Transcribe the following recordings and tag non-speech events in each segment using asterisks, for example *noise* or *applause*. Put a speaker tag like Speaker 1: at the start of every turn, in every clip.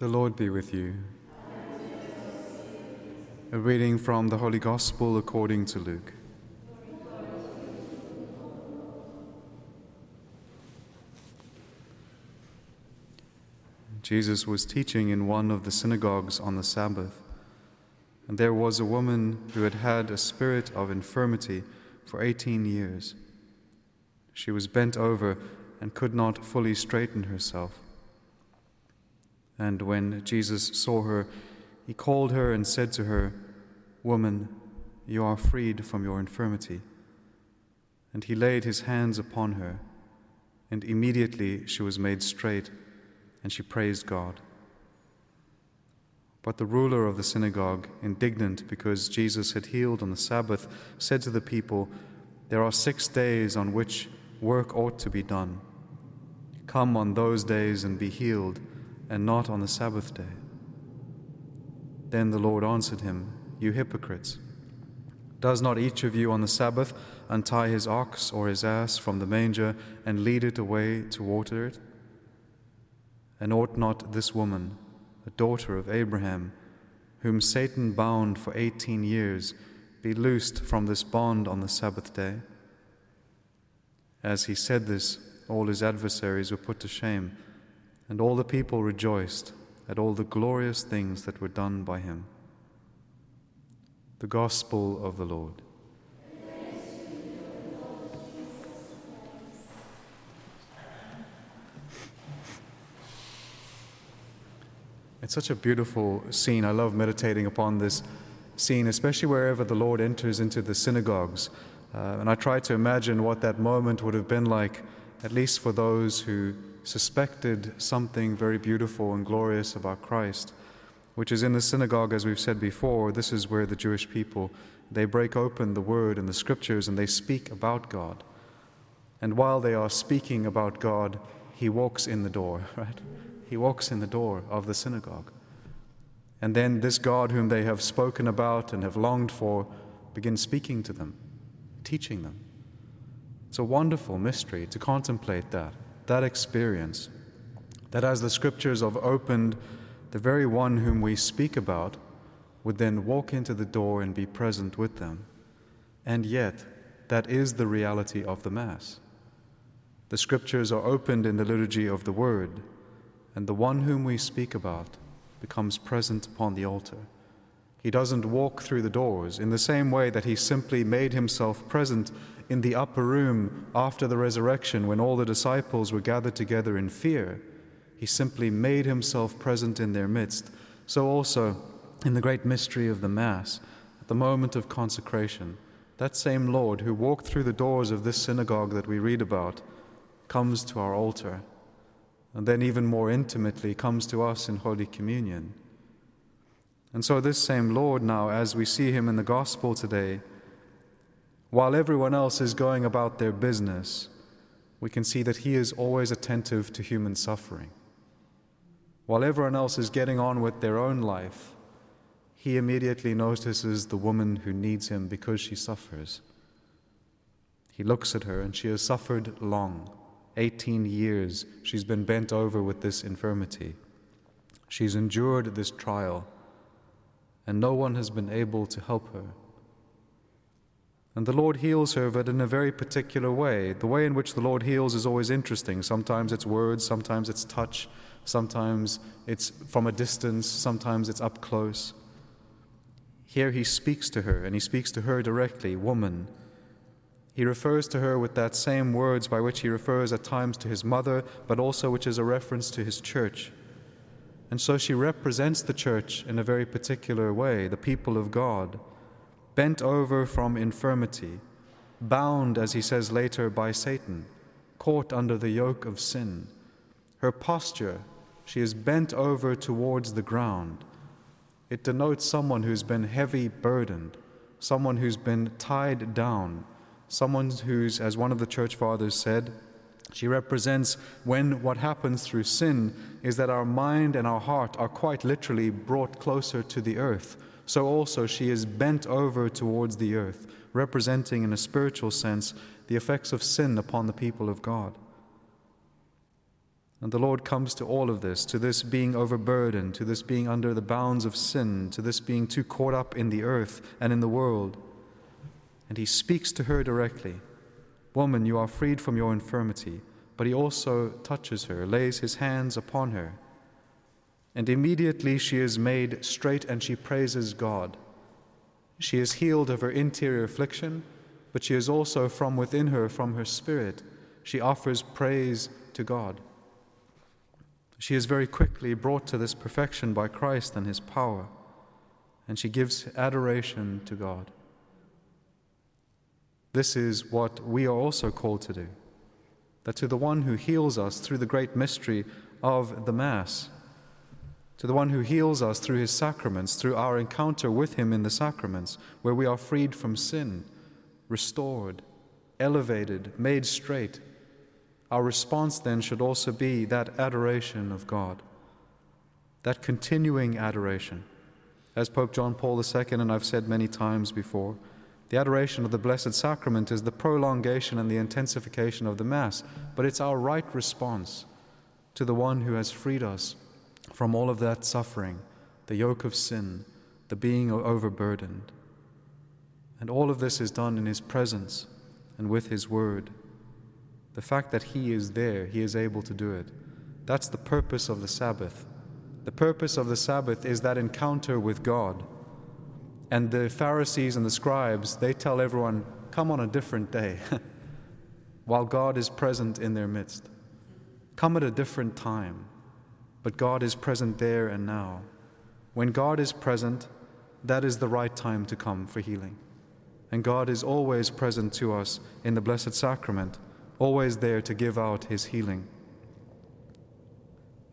Speaker 1: The Lord be with you. A reading from the Holy Gospel according to Luke. Jesus was teaching in one of the synagogues on the Sabbath, and there was a woman who had had a spirit of infirmity for 18 years. She was bent over and could not fully straighten herself. And when Jesus saw her, he called her and said to her, Woman, you are freed from your infirmity. And he laid his hands upon her, and immediately she was made straight, and she praised God. But the ruler of the synagogue, indignant because Jesus had healed on the Sabbath, said to the people, There are six days on which work ought to be done. Come on those days and be healed and not on the Sabbath day. Then the Lord answered him, You hypocrites! Does not each of you on the Sabbath untie his ox or his ass from the manger and lead it away to water it? And ought not this woman, a daughter of Abraham, whom Satan bound for eighteen years, be loosed from this bond on the Sabbath day? As he said this, all his adversaries were put to shame and all the people rejoiced at all the glorious things that were done by him. The Gospel of the Lord. It's such a beautiful scene. I love meditating upon this scene, especially wherever the Lord enters into the synagogues. Uh, and I try to imagine what that moment would have been like, at least for those who suspected something very beautiful and glorious about Christ, which is in the synagogue, as we've said before. This is where the Jewish people they break open the Word and the Scriptures and they speak about God. And while they are speaking about God, He walks in the door, *laughs* right? He walks in the door of the synagogue. And then this God, whom they have spoken about and have longed for, begins speaking to them, teaching them. It's a wonderful mystery to contemplate that that experience, that as the scriptures have opened, the very one whom we speak about would then walk into the door and be present with them. And yet, that is the reality of the Mass. The scriptures are opened in the liturgy of the Word, and the one whom we speak about becomes present upon the altar. He doesn't walk through the doors in the same way that he simply made himself present in the upper room after the resurrection when all the disciples were gathered together in fear. He simply made himself present in their midst. So also in the great mystery of the Mass, at the moment of consecration, that same Lord who walked through the doors of this synagogue that we read about comes to our altar, and then even more intimately comes to us in Holy Communion. And so, this same Lord, now, as we see him in the Gospel today, while everyone else is going about their business, we can see that He is always attentive to human suffering. While everyone else is getting on with their own life, He immediately notices the woman who needs Him because she suffers. He looks at her, and she has suffered long 18 years. She's been bent over with this infirmity. She's endured this trial, and no one has been able to help her. And the Lord heals her, but in a very particular way. The way in which the Lord heals is always interesting. Sometimes it's words, sometimes it's touch, sometimes it's from a distance, sometimes it's up close. Here he speaks to her, and he speaks to her directly Woman. He refers to her with that same words by which he refers at times to his mother, but also which is a reference to his church. And so she represents the church in a very particular way, the people of God bent over from infirmity, bound, as he says later, by Satan, caught under the yoke of sin. Her posture, she is bent over towards the ground. It denotes someone who's been heavy burdened, someone who's been tied down, someone who's, as one of the church fathers said, she represents when what happens through sin is that our mind and our heart are quite literally brought closer to the earth so also she is bent over towards the earth, representing in a spiritual sense the effects of sin upon the people of God. And the Lord comes to all of this, to this being overburdened, to this being under the bounds of sin, to this being too caught up in the earth and in the world. And he speaks to her directly Woman, you are freed from your infirmity. But he also touches her, lays his hands upon her. And immediately she is made straight and she praises God. She is healed of her interior affliction, but she is also from within her, from her spirit. She offers praise to God. She is very quickly brought to this perfection by Christ and his power, and she gives adoration to God. This is what we are also called to do that to the one who heals us through the great mystery of the Mass, to the one who heals us through his sacraments, through our encounter with him in the sacraments, where we are freed from sin, restored, elevated, made straight. Our response then should also be that adoration of God, that continuing adoration. As Pope John Paul II, and I've said many times before, the adoration of the Blessed Sacrament is the prolongation and the intensification of the Mass, but it's our right response to the one who has freed us from all of that suffering, the yoke of sin, the being overburdened. And all of this is done in His presence and with His Word. The fact that He is there, He is able to do it. That's the purpose of the Sabbath. The purpose of the Sabbath is that encounter with God and the Pharisees and the scribes, they tell everyone, come on a different day, *laughs* while God is present in their midst. Come at a different time, but God is present there and now. When God is present, that is the right time to come for healing. And God is always present to us in the Blessed Sacrament, always there to give out His healing.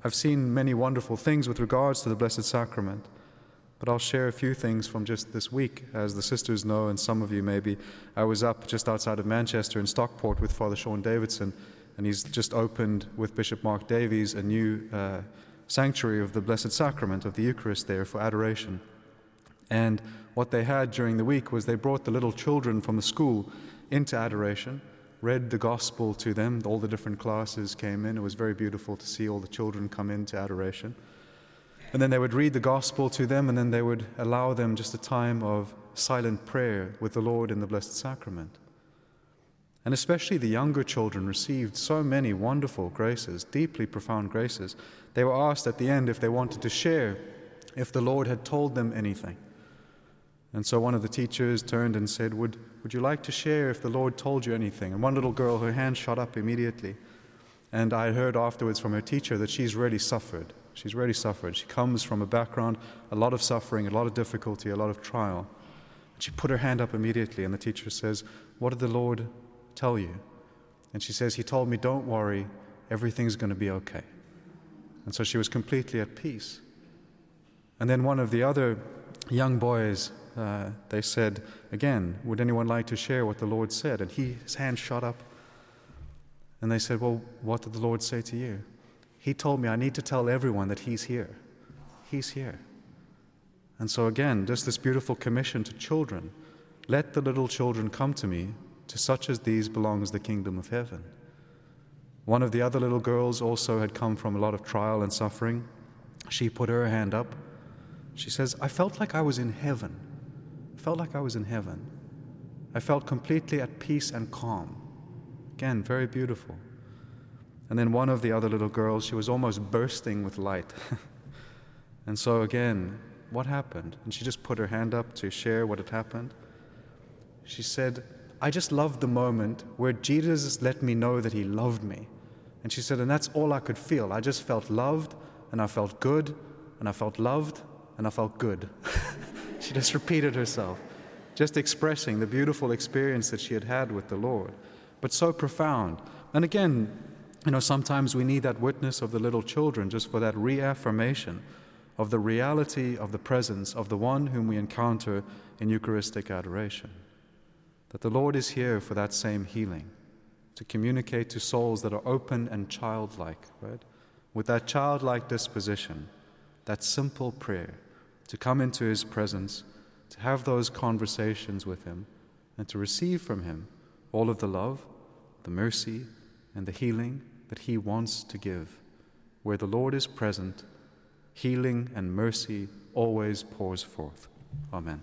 Speaker 1: I've seen many wonderful things with regards to the Blessed Sacrament. But I'll share a few things from just this week. As the sisters know, and some of you maybe, I was up just outside of Manchester in Stockport with Father Sean Davidson, and he's just opened with Bishop Mark Davies a new uh, sanctuary of the Blessed Sacrament of the Eucharist there for adoration. And what they had during the week was they brought the little children from the school into adoration, read the gospel to them. All the different classes came in. It was very beautiful to see all the children come into adoration. And then they would read the gospel to them, and then they would allow them just a time of silent prayer with the Lord in the Blessed Sacrament. And especially the younger children received so many wonderful graces, deeply profound graces. They were asked at the end if they wanted to share, if the Lord had told them anything. And so one of the teachers turned and said, Would, would you like to share if the Lord told you anything? And one little girl, her hand shot up immediately. And I heard afterwards from her teacher that she's really suffered. She's really suffered. She comes from a background, a lot of suffering, a lot of difficulty, a lot of trial. And she put her hand up immediately, and the teacher says, What did the Lord tell you? And she says, He told me, Don't worry, everything's going to be okay. And so she was completely at peace. And then one of the other young boys, uh, they said, Again, would anyone like to share what the Lord said? And he, his hand shot up. And they said, Well, what did the Lord say to you? He told me I need to tell everyone that He's here. He's here. And so, again, just this beautiful commission to children let the little children come to me, to such as these belongs the kingdom of heaven. One of the other little girls also had come from a lot of trial and suffering. She put her hand up. She says, I felt like I was in heaven. I felt like I was in heaven. I felt completely at peace and calm. Again, very beautiful. And then one of the other little girls, she was almost bursting with light. *laughs* and so again, what happened? And she just put her hand up to share what had happened. She said, I just loved the moment where Jesus let me know that he loved me. And she said, and that's all I could feel. I just felt loved, and I felt good, and I felt loved, and I felt good. *laughs* she just repeated herself, just expressing the beautiful experience that she had had with the Lord, but so profound. And again, you know, sometimes we need that witness of the little children just for that reaffirmation of the reality of the presence of the one whom we encounter in Eucharistic adoration. That the Lord is here for that same healing, to communicate to souls that are open and childlike, right? With that childlike disposition, that simple prayer, to come into His presence, to have those conversations with Him, and to receive from Him all of the love, the mercy, and the healing that He wants to give. where the Lord is present, healing and mercy always pours forth. Amen.